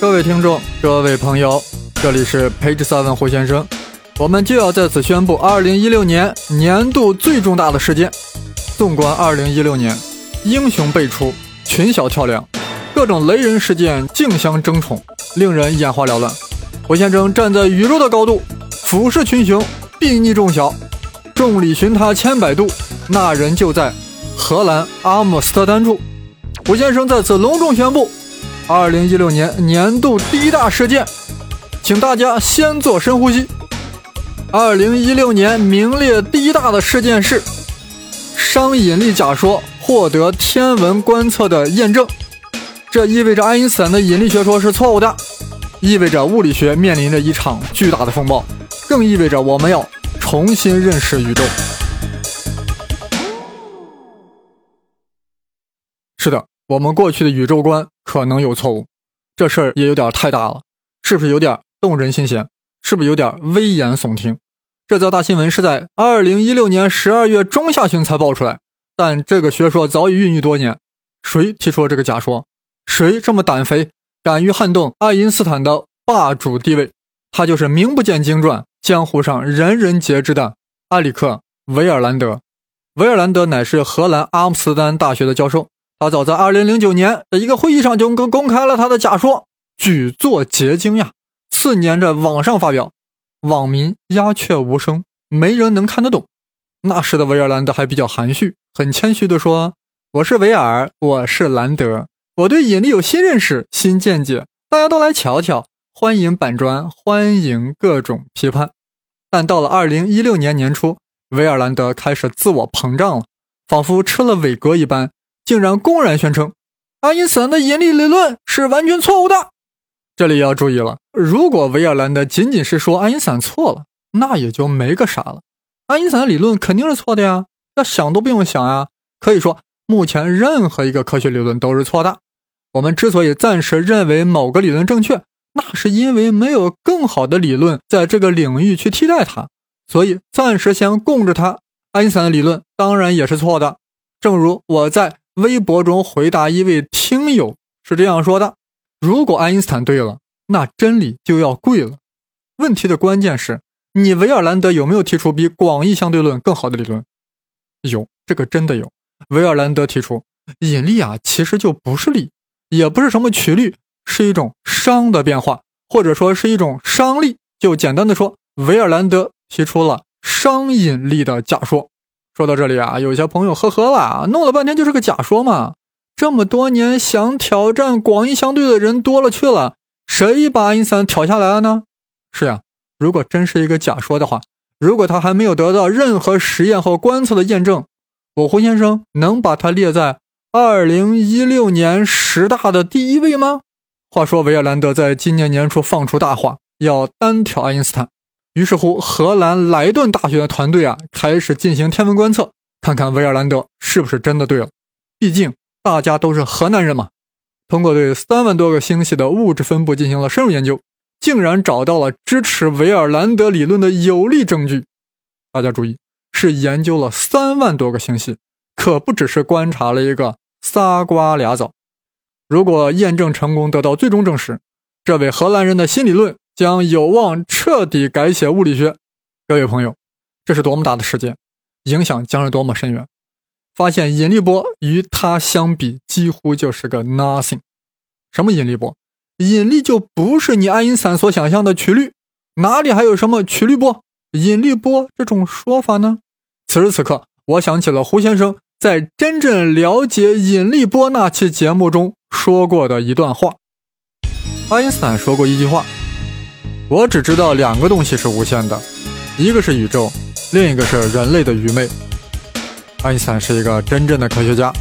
各位听众，各位朋友，这里是 Page Seven 胡先生，我们就要在此宣布2016年年度最重大的事件。纵观2016年，英雄辈出，群小跳梁，各种雷人事件竞相争宠，令人眼花缭乱。胡先生站在宇宙的高度，俯视群雄，睥睨众小，众里寻他千百度，那人就在荷兰阿姆斯特丹住。胡先生在此隆重宣布。二零一六年年度第一大事件，请大家先做深呼吸。二零一六年名列第一大的事件是熵引力假说获得天文观测的验证，这意味着爱因斯坦的引力学说是错误的，意味着物理学面临着一场巨大的风暴，更意味着我们要重新认识宇宙。是的。我们过去的宇宙观可能有错误，这事儿也有点太大了，是不是有点动人心弦？是不是有点危言耸听？这则大新闻是在二零一六年十二月中下旬才爆出来，但这个学说早已孕育多年。谁提出了这个假说？谁这么胆肥，敢于撼动爱因斯坦的霸主地位？他就是名不见经传、江湖上人人皆知的埃里克·维尔兰德。维尔兰德乃是荷兰阿姆斯特丹大学的教授。他早在二零零九年的一个会议上就公公开了他的假说，举座结晶呀。次年在网上发表，网民鸦雀无声，没人能看得懂。那时的维尔兰德还比较含蓄，很谦虚地说：“我是维尔，我是兰德，我对引力有新认识、新见解，大家都来瞧瞧，欢迎板砖，欢迎各种批判。”但到了二零一六年年初，维尔兰德开始自我膨胀了，仿佛吃了伟哥一般。竟然公然宣称，爱因斯坦的引力理论是完全错误的。这里要注意了，如果维尔兰德仅仅是说爱因斯坦错了，那也就没个啥了。爱因斯坦理论肯定是错的呀，那想都不用想啊。可以说，目前任何一个科学理论都是错的。我们之所以暂时认为某个理论正确，那是因为没有更好的理论在这个领域去替代它，所以暂时先供着它。爱因斯坦的理论当然也是错的，正如我在。微博中回答一位听友是这样说的：“如果爱因斯坦对了，那真理就要贵了。问题的关键是你维尔兰德有没有提出比广义相对论更好的理论？有，这个真的有。维尔兰德提出引力啊，其实就不是力，也不是什么曲率，是一种熵的变化，或者说是一种熵力。就简单的说，维尔兰德提出了熵引力的假说。”说到这里啊，有些朋友呵呵了，弄了半天就是个假说嘛。这么多年想挑战广义相对的人多了去了，谁把爱因斯坦挑下来了呢？是呀，如果真是一个假说的话，如果他还没有得到任何实验和观测的验证，我胡先生能把他列在二零一六年十大的第一位吗？话说维尔兰德在今年年初放出大话，要单挑爱因斯坦。于是乎，荷兰莱顿大学的团队啊，开始进行天文观测，看看维尔兰德是不是真的对了。毕竟大家都是河南人嘛。通过对三万多个星系的物质分布进行了深入研究，竟然找到了支持维尔兰德理论的有力证据。大家注意，是研究了三万多个星系，可不只是观察了一个仨瓜俩枣。如果验证成功，得到最终证实，这位荷兰人的新理论。将有望彻底改写物理学。各位朋友，这是多么大的事件，影响将是多么深远。发现引力波与它相比，几乎就是个 nothing。什么引力波？引力就不是你爱因斯坦所想象的曲率，哪里还有什么曲率波、引力波这种说法呢？此时此刻，我想起了胡先生在真正了解引力波那期节目中说过的一段话。爱因斯坦说过一句话。我只知道两个东西是无限的，一个是宇宙，另一个是人类的愚昧。爱因斯坦是一个真正的科学家，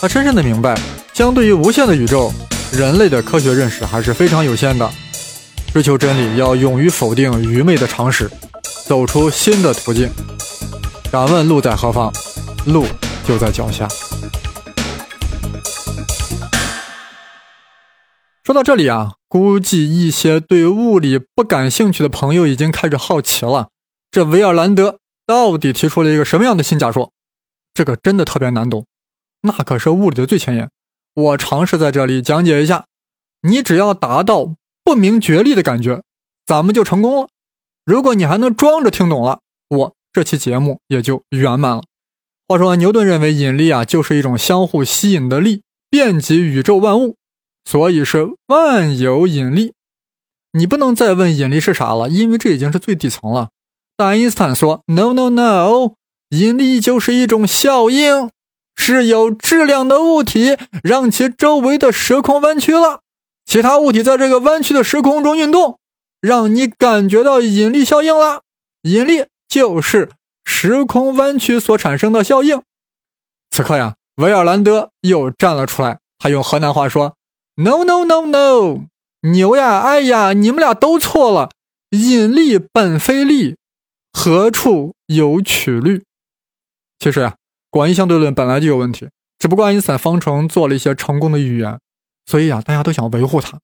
他深深的明白，相对于无限的宇宙，人类的科学认识还是非常有限的。追求真理要勇于否定愚昧的常识，走出新的途径。敢问路在何方？路就在脚下。说到这里啊。估计一些对物理不感兴趣的朋友已经开始好奇了，这维尔兰德到底提出了一个什么样的新假说？这个真的特别难懂，那可是物理的最前沿。我尝试在这里讲解一下，你只要达到不明觉厉的感觉，咱们就成功了。如果你还能装着听懂了，我这期节目也就圆满了。话说，牛顿认为引力啊就是一种相互吸引的力，遍及宇宙万物，所以是万有引力。你不能再问引力是啥了，因为这已经是最底层了。但爱因斯坦说：“No, no, no，引力就是一种效应，是有质量的物体让其周围的时空弯曲了，其他物体在这个弯曲的时空中运动，让你感觉到引力效应了。引力就是时空弯曲所产生的效应。”此刻呀，维尔兰德又站了出来，他用河南话说：“No, no, no, no。”牛呀！哎呀，你们俩都错了。引力本非力，何处有曲率？其实呀，广义相对论本来就有问题，只不过爱因斯坦方程做了一些成功的预言，所以啊，大家都想维护它。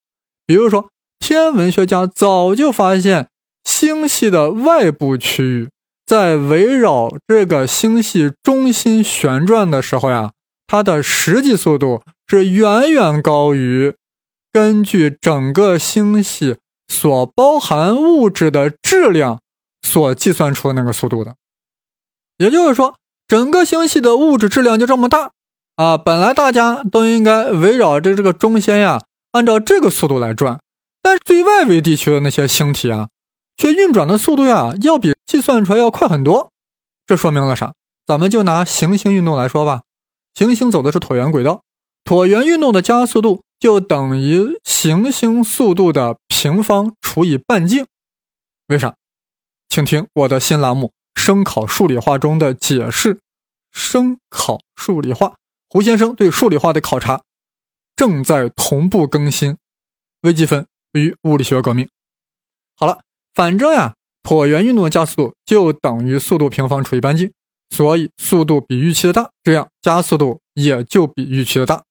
比如说，天文学家早就发现，星系的外部区域在围绕这个星系中心旋转的时候呀，它的实际速度是远远高于。根据整个星系所包含物质的质量所计算出的那个速度的，也就是说，整个星系的物质质量就这么大啊！本来大家都应该围绕着这个中心呀，按照这个速度来转，但是最外围地区的那些星体啊，却运转的速度呀，要比计算出来要快很多。这说明了啥？咱们就拿行星运动来说吧，行星走的是椭圆轨道，椭圆运动的加速度。就等于行星速度的平方除以半径，为啥？请听我的新栏目《声考数理化》中的解释。声考数理化，胡先生对数理化的考察正在同步更新。微积分与物理学革命。好了，反正呀，椭圆运动的加速度就等于速度平方除以半径，所以速度比预期的大，这样加速度也就比预期的大。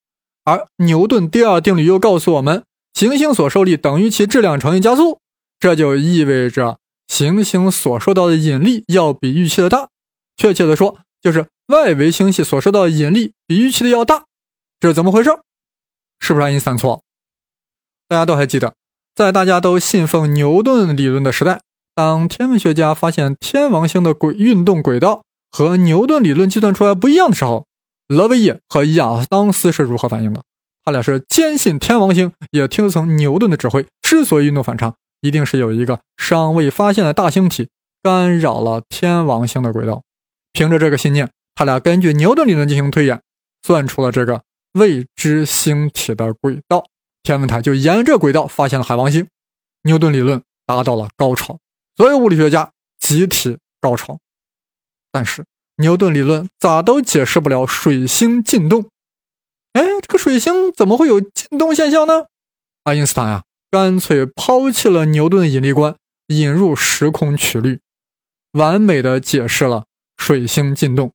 而牛顿第二定律又告诉我们，行星所受力等于其质量乘以加速，这就意味着行星所受到的引力要比预期的大。确切的说，就是外围星系所受到的引力比预期的要大。这是怎么回事？是不是爱因斯坦错？大家都还记得，在大家都信奉牛顿理论的时代，当天文学家发现天王星的轨运动轨道和牛顿理论计算出来不一样的时候。勒维耶和亚当斯是如何反应的？他俩是坚信天王星，也听从牛顿的指挥。之所以运动反常，一定是有一个尚未发现的大星体干扰了天王星的轨道。凭着这个信念，他俩根据牛顿理论进行推演，算出了这个未知星体的轨道。天文台就沿着轨道发现了海王星。牛顿理论达到了高潮，所有物理学家集体高潮。但是。牛顿理论咋都解释不了水星进动，哎，这个水星怎么会有进动现象呢？爱因斯坦啊，干脆抛弃了牛顿引力观，引入时空曲率，完美的解释了水星进动。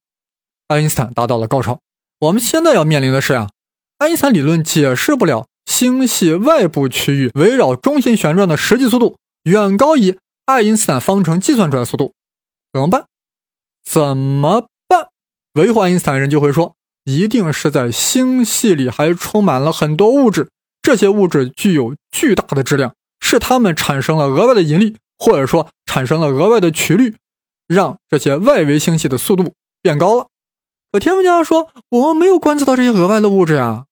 爱因斯坦达到了高潮。我们现在要面临的是啊，爱因斯坦理论解释不了星系外部区域围绕中心旋转的实际速度远高于爱因斯坦方程计算出来的速度，怎么办？怎么办？维护爱因斯坦人就会说，一定是在星系里还充满了很多物质，这些物质具有巨大的质量，是它们产生了额外的引力，或者说产生了额外的曲率，让这些外围星系的速度变高了。可天文家说，我们没有观测到这些额外的物质呀。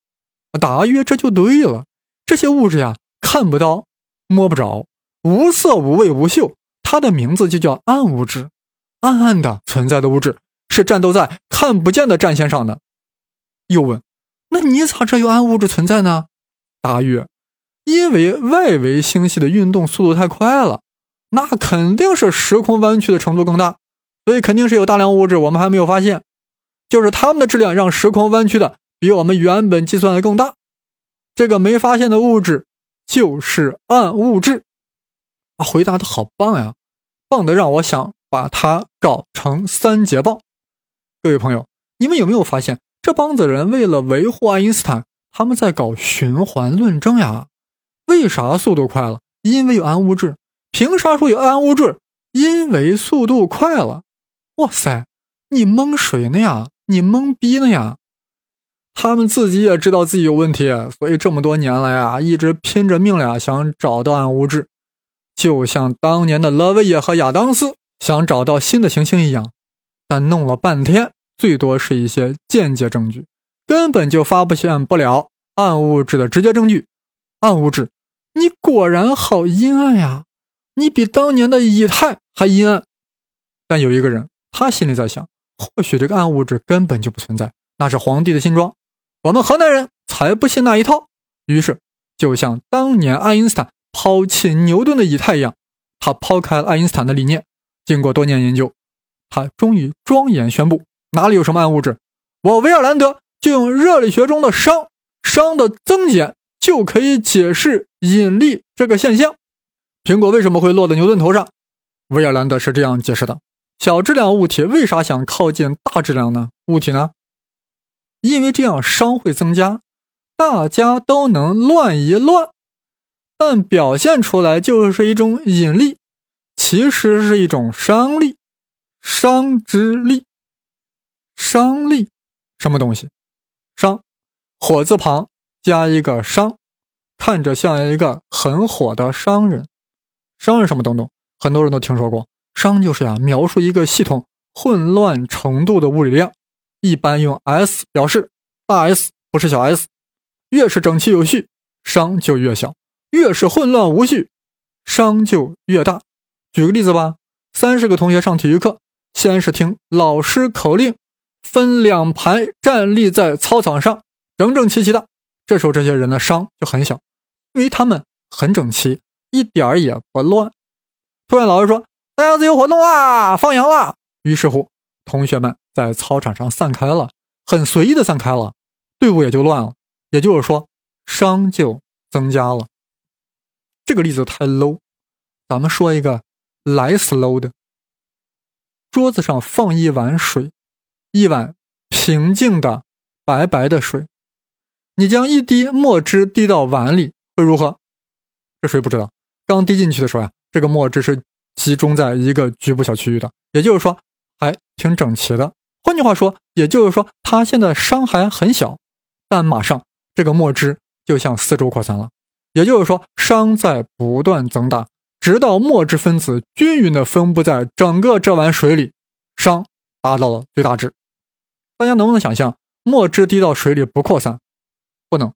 答曰：这就对了，这些物质呀，看不到，摸不着，无色无味无嗅，它的名字就叫暗物质。暗暗的存在的物质是战斗在看不见的战线上的。又问：“那你咋知有暗物质存在呢？”答曰：“因为外围星系的运动速度太快了，那肯定是时空弯曲的程度更大，所以肯定是有大量物质我们还没有发现，就是它们的质量让时空弯曲的比我们原本计算的更大。这个没发现的物质就是暗物质。”啊，回答的好棒呀，棒的让我想。把它搞成三节棒，各位朋友，你们有没有发现这帮子人为了维护爱因斯坦，他们在搞循环论证呀？为啥速度快了？因为有暗物质。凭啥说有暗物质？因为速度快了。哇塞，你蒙谁呢呀？你懵逼呢呀？他们自己也知道自己有问题，所以这么多年来啊，一直拼着命呀，想找到暗物质，就像当年的勒维耶和亚当斯想找到新的行星一样。但弄了半天，最多是一些间接证据，根本就发现不了暗物质的直接证据。暗物质，你果然好阴暗呀！你比当年的以太还阴暗。但有一个人，他心里在想，或许这个暗物质根本就不存在，那是皇帝的新装。我们河南人才不信那一套。于是，就像当年爱因斯坦抛弃牛顿的以太一样，他抛开了爱因斯坦的理念。经过多年研究，他终于庄严宣布：哪里有什么暗物质，我维尔兰德就用热力学中的熵，熵的增减就可以解释引力这个现象。苹果为什么会落在牛顿头上？维尔兰德是这样解释的：小质量物体为啥想靠近大质量呢？物体呢？因为这样熵会增加，大家都能乱一乱，但表现出来就是一种引力，其实是一种熵力，熵之力。熵力什么东西？熵，火字旁加一个商，看着像一个很火的商人。商人什么东东？很多人都听说过。熵就是呀，描述一个系统混乱程度的物理量。一般用 S 表示，大 S 不是小 s，越是整齐有序，熵就越小；越是混乱无序，熵就越大。举个例子吧，三十个同学上体育课，先是听老师口令，分两排站立在操场上，整整齐齐的。这时候这些人的熵就很小，因为他们很整齐，一点儿也不乱。突然老师说：“大家自由活动啦，放羊啦！”于是乎，同学们。在操场上散开了，很随意的散开了，队伍也就乱了。也就是说，熵就增加了。这个例子太 low，咱们说一个来 slow 的。桌子上放一碗水，一碗平静的白白的水。你将一滴墨汁滴到碗里，会如何？这谁不知道。刚滴进去的时候呀，这个墨汁是集中在一个局部小区域的，也就是说，还挺整齐的。换句话说，也就是说，它现在伤还很小，但马上这个墨汁就向四周扩散了。也就是说，伤在不断增大，直到墨汁分子均匀的分布在整个这碗水里，熵达到了最大值。大家能不能想象，墨汁滴到水里不扩散？不能。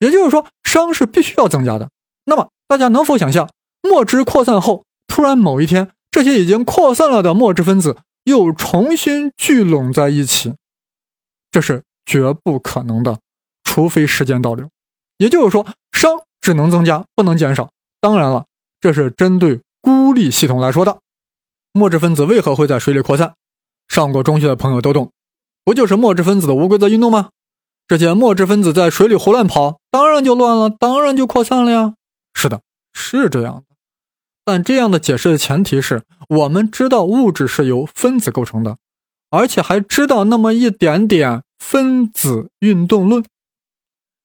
也就是说，熵是必须要增加的。那么，大家能否想象，墨汁扩散后，突然某一天，这些已经扩散了的墨汁分子？又重新聚拢在一起，这是绝不可能的，除非时间倒流。也就是说，熵只能增加，不能减少。当然了，这是针对孤立系统来说的。墨质分子为何会在水里扩散？上过中学的朋友都懂，不就是墨质分子的无规则运动吗？这些墨质分子在水里胡乱跑，当然就乱了，当然就扩散了呀。是的，是这样的。但这样的解释的前提是我们知道物质是由分子构成的，而且还知道那么一点点分子运动论。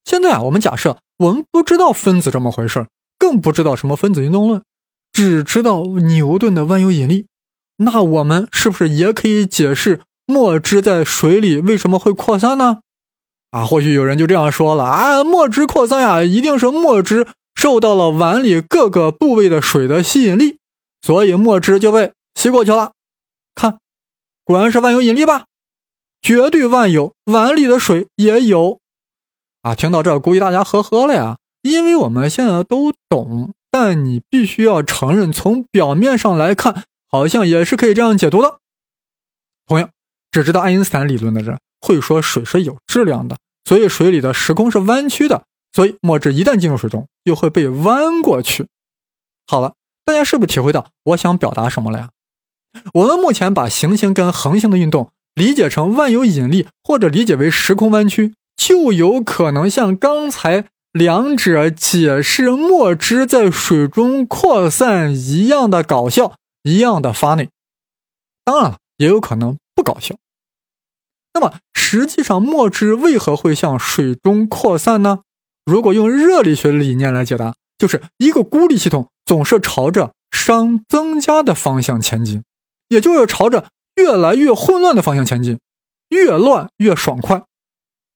现在啊，我们假设我们不知道分子这么回事儿更不知道什么分子运动论，只知道牛顿的万有引力，那我们是不是也可以解释墨汁在水里为什么会扩散呢？啊，或许有人就这样说了啊，墨汁扩散呀，一定是墨汁。受到了碗里各个部位的水的吸引力，所以墨汁就被吸过去了。看，果然是万有引力吧？绝对万有，碗里的水也有。啊，听到这，估计大家呵呵了呀，因为我们现在都懂。但你必须要承认，从表面上来看，好像也是可以这样解读的。同样，只知道爱因斯坦理论的人会说水是有质量的，所以水里的时空是弯曲的。所以墨汁一旦进入水中，又会被弯过去。好了，大家是不是体会到我想表达什么了呀？我们目前把行星跟恒星的运动理解成万有引力，或者理解为时空弯曲，就有可能像刚才两者解释墨汁在水中扩散一样的搞笑，一样的发内。当然了，也有可能不搞笑。那么，实际上墨汁为何会向水中扩散呢？如果用热力学理念来解答，就是一个孤立系统总是朝着熵增加的方向前进，也就是朝着越来越混乱的方向前进，越乱越爽快。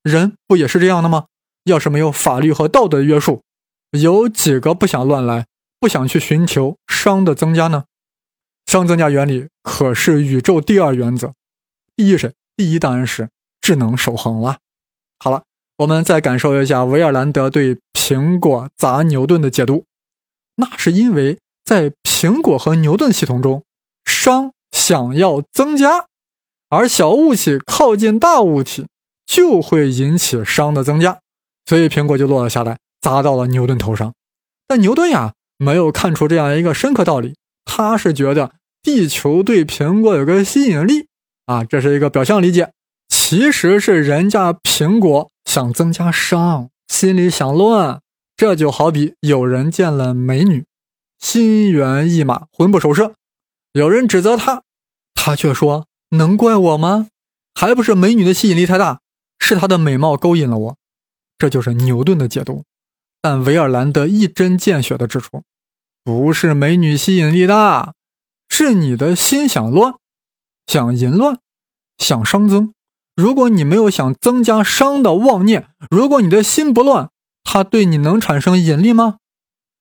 人不也是这样的吗？要是没有法律和道德约束，有几个不想乱来、不想去寻求熵的增加呢？熵增加原理可是宇宙第二原则，第一是第一当然是智能守恒了。好了，我们再感受一下维尔兰德对苹果砸牛顿的解读，那是因为在苹果和牛顿系统中，熵想要增加，而小物体靠近大物体就会引起熵的增加，所以苹果就落了下来，砸到了牛顿头上。但牛顿呀，没有看出这样一个深刻道理，他是觉得。地球对苹果有个吸引力啊，这是一个表象理解，其实是人家苹果想增加熵，心里想乱。这就好比有人见了美女，心猿意马，魂不守舍，有人指责他，他却说：“能怪我吗？还不是美女的吸引力太大，是她的美貌勾引了我。”这就是牛顿的解读。但维尔兰德一针见血地指出，不是美女吸引力大。是你的心想乱，想淫乱，想熵增。如果你没有想增加熵的妄念，如果你的心不乱，它对你能产生引力吗？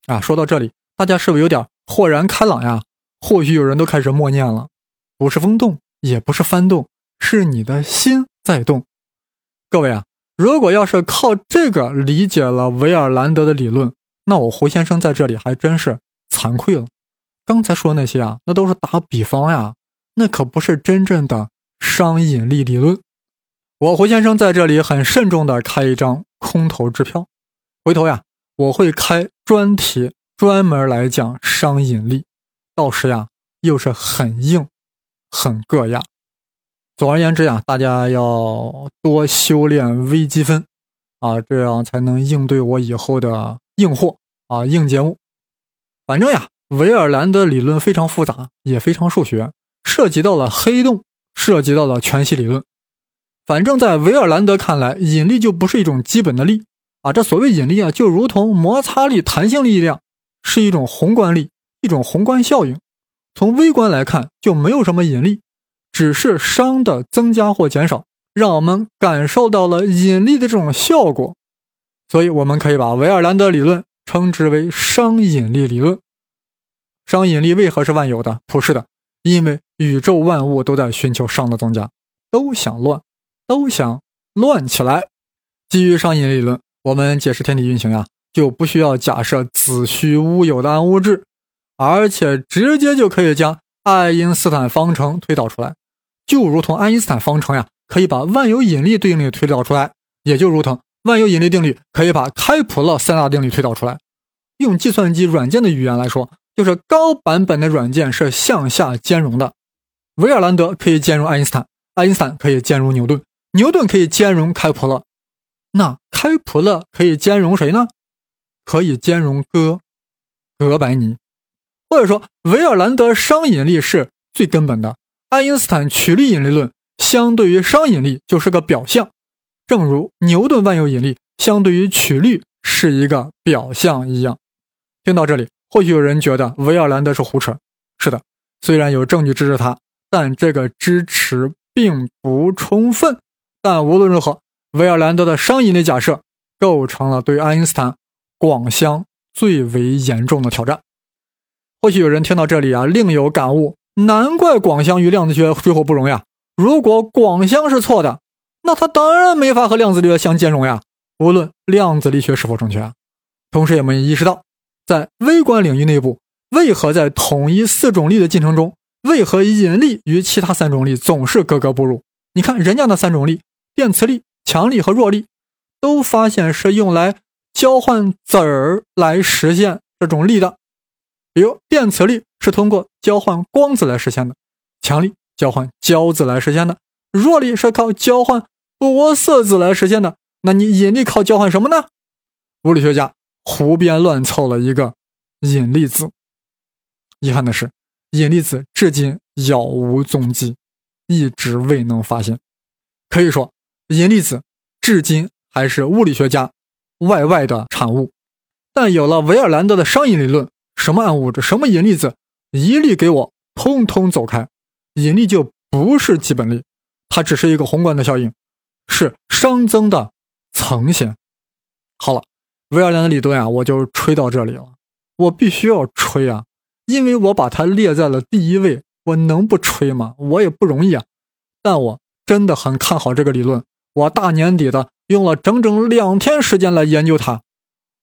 啊，说到这里，大家是不是有点豁然开朗呀？或许有人都开始默念了，不是风动，也不是幡动，是你的心在动。各位啊，如果要是靠这个理解了维尔兰德的理论，那我胡先生在这里还真是惭愧了。刚才说那些啊，那都是打比方呀，那可不是真正的商引力理论。我胡先生在这里很慎重的开一张空头支票，回头呀，我会开专题专门来讲商引力，到时呀又是很硬，很硌牙。总而言之呀，大家要多修炼微积分啊，这样才能应对我以后的硬货啊硬节目。反正呀。维尔兰德理论非常复杂，也非常数学，涉及到了黑洞，涉及到了全息理论。反正，在维尔兰德看来，引力就不是一种基本的力啊。这所谓引力啊，就如同摩擦力、弹性力一样，是一种宏观力，一种宏观效应。从微观来看，就没有什么引力，只是熵的增加或减少，让我们感受到了引力的这种效果。所以，我们可以把维尔兰德理论称之为熵引力理论。熵引力为何是万有的、普世的？因为宇宙万物都在寻求熵的增加，都想乱，都想乱起来。基于熵引力理论，我们解释天体运行呀，就不需要假设子虚乌有的暗物质，而且直接就可以将爱因斯坦方程推导出来。就如同爱因斯坦方程呀，可以把万有引力定律推导出来；也就如同万有引力定律可以把开普勒三大定律推导出来。用计算机软件的语言来说。就是高版本的软件是向下兼容的，维尔兰德可以兼容爱因斯坦，爱因斯坦可以兼容牛顿，牛顿可以兼容开普勒，那开普勒可以兼容谁呢？可以兼容哥，哥白尼，或者说维尔兰德熵引力是最根本的，爱因斯坦曲率引力论相对于熵引力就是个表象，正如牛顿万有引力相对于曲率是一个表象一样。听到这里。或许有人觉得维尔兰德是胡扯，是的，虽然有证据支持他，但这个支持并不充分。但无论如何，维尔兰德的熵引力假设构成了对爱因斯坦广相最为严重的挑战。或许有人听到这里啊，另有感悟：难怪广相与量子学水火不容呀！如果广相是错的，那他当然没法和量子力学相兼容呀。无论量子力学是否正确，同时也没意识到。在微观领域内部，为何在统一四种力的进程中，为何引力与其他三种力总是格格不入？你看人家那三种力，电磁力、强力和弱力，都发现是用来交换子儿来实现这种力的。比如电磁力是通过交换光子来实现的，强力交换胶子来实现的，弱力是靠交换玻色子来实现的。那你引力靠交换什么呢？物理学家。胡编乱凑了一个引力子，遗憾的是，引力子至今杳无踪迹，一直未能发现。可以说，引力子至今还是物理学家 YY 的产物。但有了维尔兰德的熵引力论，什么暗物质，什么引力子，一律给我通通走开。引力就不是基本力，它只是一个宏观的效应。是熵增的层线。好了，维尔良的理论啊，我就吹到这里了。我必须要吹啊，因为我把它列在了第一位，我能不吹吗？我也不容易啊。但我真的很看好这个理论，我大年底的用了整整两天时间来研究它，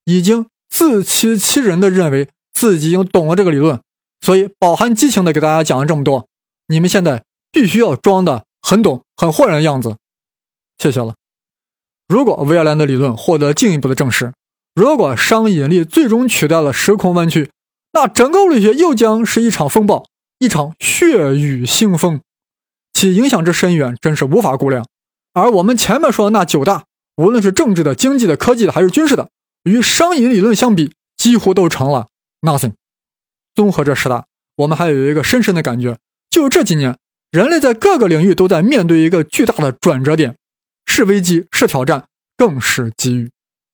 已经自欺欺人的认为自己已经懂了这个理论，所以饱含激情的给大家讲了这么多。你们现在必须要装的很懂、很豁然的样子。谢谢了。如果维尔兰的理论获得进一步的证实，如果熵引力最终取代了时空弯曲，那整个物理学又将是一场风暴，一场血雨腥风，其影响之深远真是无法估量。而我们前面说的那九大，无论是政治的、经济的、科技的，还是军事的，与熵引理论相比，几乎都成了 nothing。综合这十大，我们还有一个深深的感觉，就这几年，人类在各个领域都在面对一个巨大的转折点。是危机，是挑战，更是机遇。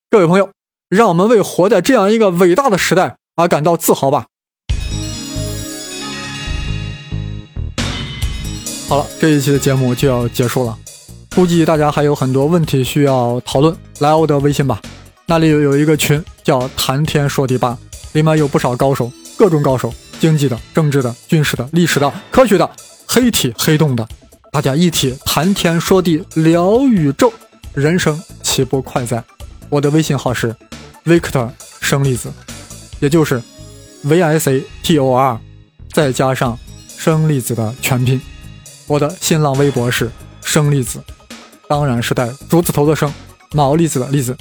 各位朋友，让我们为活在这样一个伟大的时代而感到自豪吧。好了，这一期的节目就要结束了，估计大家还有很多问题需要讨论，来我的微信吧，那里有有一个群叫“谈天说地吧”，里面有不少高手，各种高手，经济的、政治的、军事的、历史的、科学的、黑体黑洞的。大家一起谈天说地聊宇宙，人生岂不快哉？我的微信号是 Victor 生粒子，也就是 Victor 再加上生粒子的全拼。我的新浪微博是生粒子，当然是带竹字头的生，毛粒子的粒子。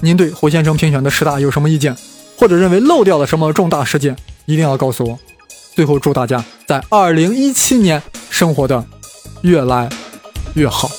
您对胡先生评选的十大有什么意见，或者认为漏掉了什么重大事件，一定要告诉我。最后，祝大家在二零一七年生活的越来越好。